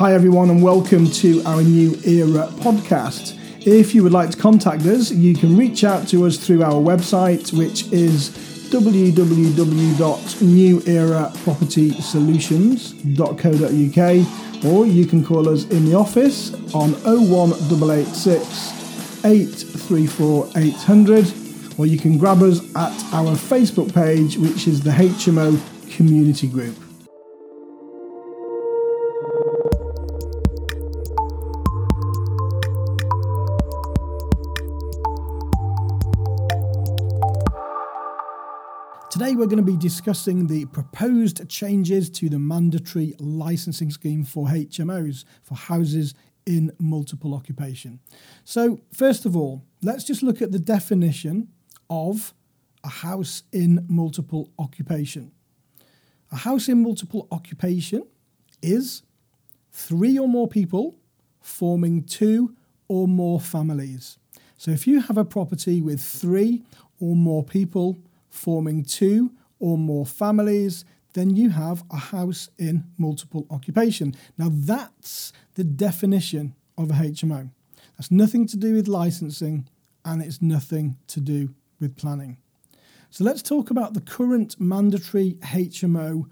Hi, everyone, and welcome to our New Era podcast. If you would like to contact us, you can reach out to us through our website, which is www.newerapropertysolutions.co.uk, or you can call us in the office on 01886 834 800, or you can grab us at our Facebook page, which is the HMO Community Group. Today, we're going to be discussing the proposed changes to the mandatory licensing scheme for HMOs, for houses in multiple occupation. So, first of all, let's just look at the definition of a house in multiple occupation. A house in multiple occupation is three or more people forming two or more families. So, if you have a property with three or more people, forming two or more families, then you have a house in multiple occupation. Now, that's the definition of a HMO. That's nothing to do with licensing and it's nothing to do with planning. So, let's talk about the current mandatory HMO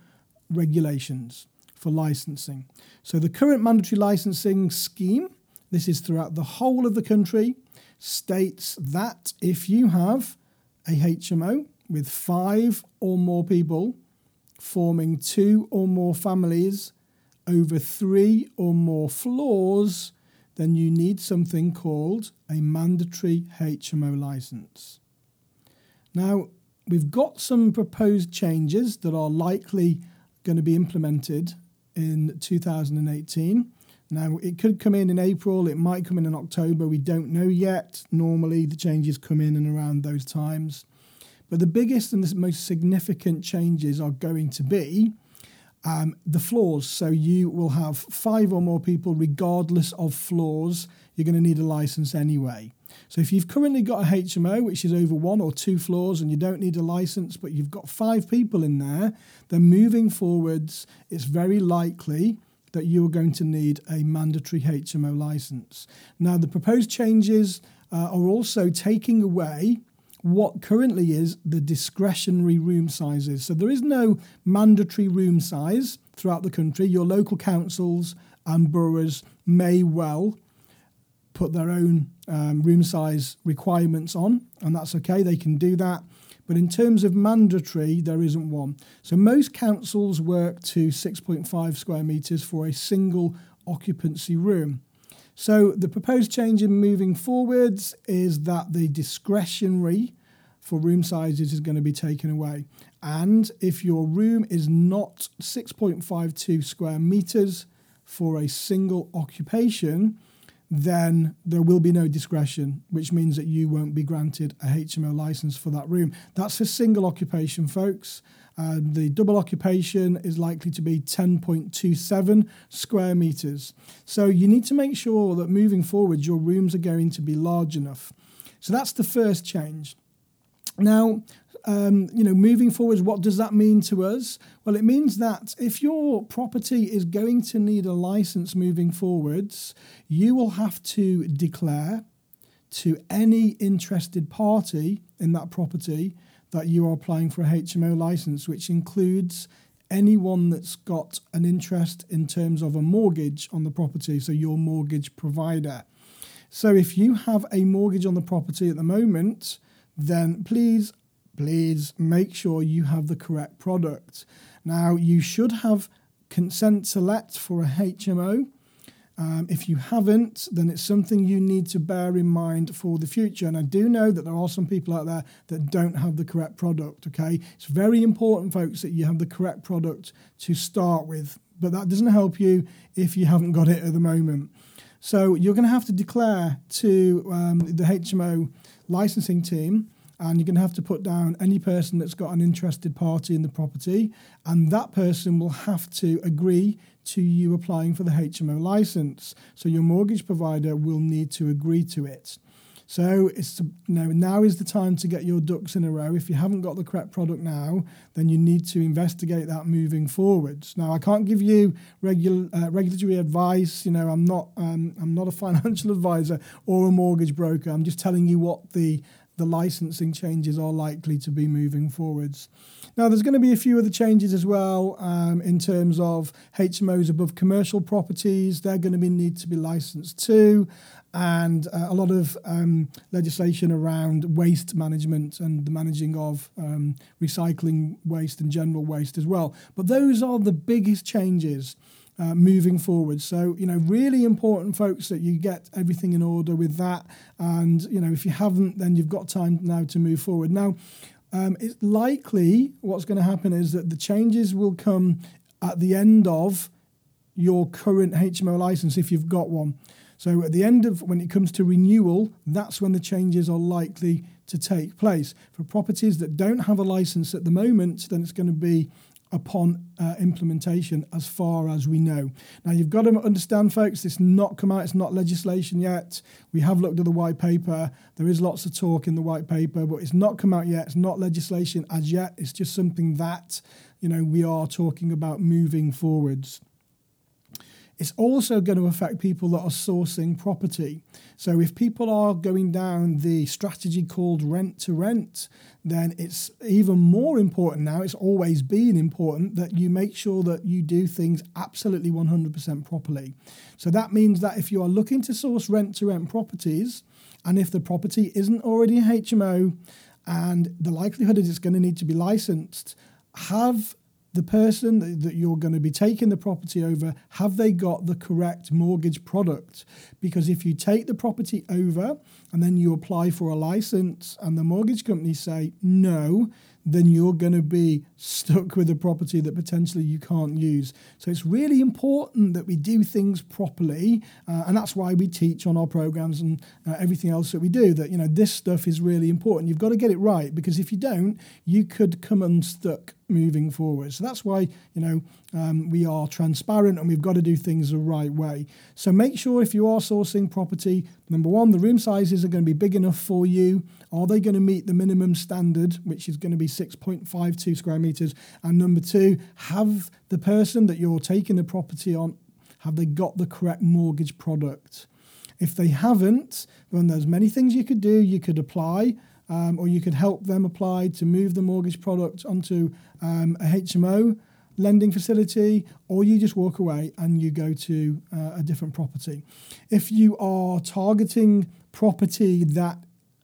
regulations for licensing. So, the current mandatory licensing scheme, this is throughout the whole of the country, states that if you have a HMO, with five or more people forming two or more families over three or more floors, then you need something called a mandatory HMO license. Now, we've got some proposed changes that are likely going to be implemented in 2018. Now, it could come in in April, it might come in in October, we don't know yet. Normally, the changes come in and around those times. But the biggest and the most significant changes are going to be um, the floors. So you will have five or more people, regardless of floors. You're going to need a license anyway. So if you've currently got a HMO, which is over one or two floors, and you don't need a license, but you've got five people in there, then moving forwards, it's very likely that you are going to need a mandatory HMO license. Now, the proposed changes uh, are also taking away what currently is the discretionary room sizes. So there is no mandatory room size throughout the country. Your local councils and boroughs may well put their own um, room size requirements on, and that's okay, they can do that. But in terms of mandatory, there isn't one. So most councils work to 6.5 square metres for a single occupancy room. So the proposed change in moving forwards is that the discretionary for room sizes is going to be taken away. And if your room is not 6.52 square meters for a single occupation, then there will be no discretion, which means that you won't be granted a HMO license for that room. That's a single occupation, folks. Uh, the double occupation is likely to be 10.27 square meters. So you need to make sure that moving forward, your rooms are going to be large enough. So that's the first change. Now, um, you know, moving forwards, what does that mean to us? Well, it means that if your property is going to need a license moving forwards, you will have to declare to any interested party in that property that you are applying for a HMO license, which includes anyone that's got an interest in terms of a mortgage on the property, so your mortgage provider. So if you have a mortgage on the property at the moment, then please, please make sure you have the correct product. Now, you should have consent to let for a HMO um, if you haven't, then it's something you need to bear in mind for the future. And I do know that there are some people out there that don't have the correct product, okay? It's very important, folks, that you have the correct product to start with, but that doesn't help you if you haven't got it at the moment. So you're going to have to declare to um, the HMO licensing team and you're going to have to put down any person that's got an interested party in the property, and that person will have to agree to you applying for the HMO license. So your mortgage provider will need to agree to it. So it's you know now is the time to get your ducks in a row. If you haven't got the correct product now, then you need to investigate that moving forwards. Now I can't give you regular uh, regulatory advice. You know I'm not um, I'm not a financial advisor or a mortgage broker. I'm just telling you what the the licensing changes are likely to be moving forwards. Now, there's going to be a few other changes as well um, in terms of HMOs above commercial properties. They're going to be, need to be licensed too, and uh, a lot of um, legislation around waste management and the managing of um, recycling waste and general waste as well. But those are the biggest changes uh, moving forward. So, you know, really important, folks, that you get everything in order with that. And, you know, if you haven't, then you've got time now to move forward. Now, um, it's likely what's going to happen is that the changes will come at the end of your current HMO license if you've got one. So at the end of when it comes to renewal, that's when the changes are likely to take place. For properties that don't have a license at the moment, then it's going to be upon uh, implementation as far as we know. Now, you've got to understand, folks, this not come out, it's not legislation yet. We have looked at the white paper. There is lots of talk in the white paper, but it's not come out yet. It's not legislation as yet. It's just something that, you know, we are talking about moving forwards. It's also going to affect people that are sourcing property. So, if people are going down the strategy called rent to rent, then it's even more important now. It's always been important that you make sure that you do things absolutely 100% properly. So, that means that if you are looking to source rent to rent properties, and if the property isn't already HMO, and the likelihood is it's going to need to be licensed, have the person that, you're going to be taking the property over, have they got the correct mortgage product? Because if you take the property over and then you apply for a license and the mortgage company say no, then you're going to be stuck with a property that potentially you can't use. So it's really important that we do things properly, uh, and that's why we teach on our programs and uh, everything else that we do. That you know this stuff is really important. You've got to get it right because if you don't, you could come unstuck moving forward. So that's why you know um, we are transparent and we've got to do things the right way. So make sure if you are sourcing property, number one, the room sizes are going to be big enough for you. Are they going to meet the minimum standard, which is going to be 6.52 square meters? And number two, have the person that you're taking the property on, have they got the correct mortgage product? If they haven't, then there's many things you could do. You could apply um, or you could help them apply to move the mortgage product onto um, a HMO lending facility, or you just walk away and you go to uh, a different property. If you are targeting property that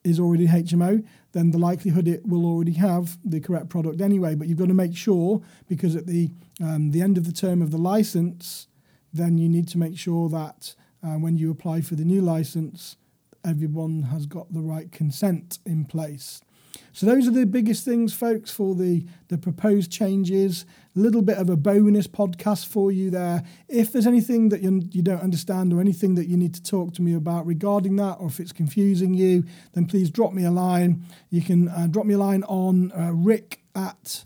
is already HMO, then the likelihood it will already have the correct product anyway. But you've got to make sure because at the um, the end of the term of the license, then you need to make sure that uh, when you apply for the new license, everyone has got the right consent in place. So those are the biggest things, folks, for the, the proposed changes. A little bit of a bonus podcast for you there. If there's anything that you, you don't understand or anything that you need to talk to me about regarding that, or if it's confusing you, then please drop me a line. You can uh, drop me a line on uh, rick at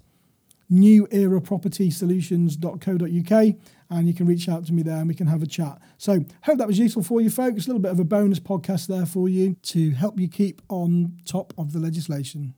newerapropertysolutions.co.uk and you can reach out to me there and we can have a chat. So, hope that was useful for you, folks. A little bit of a bonus podcast there for you to help you keep on top of the legislation.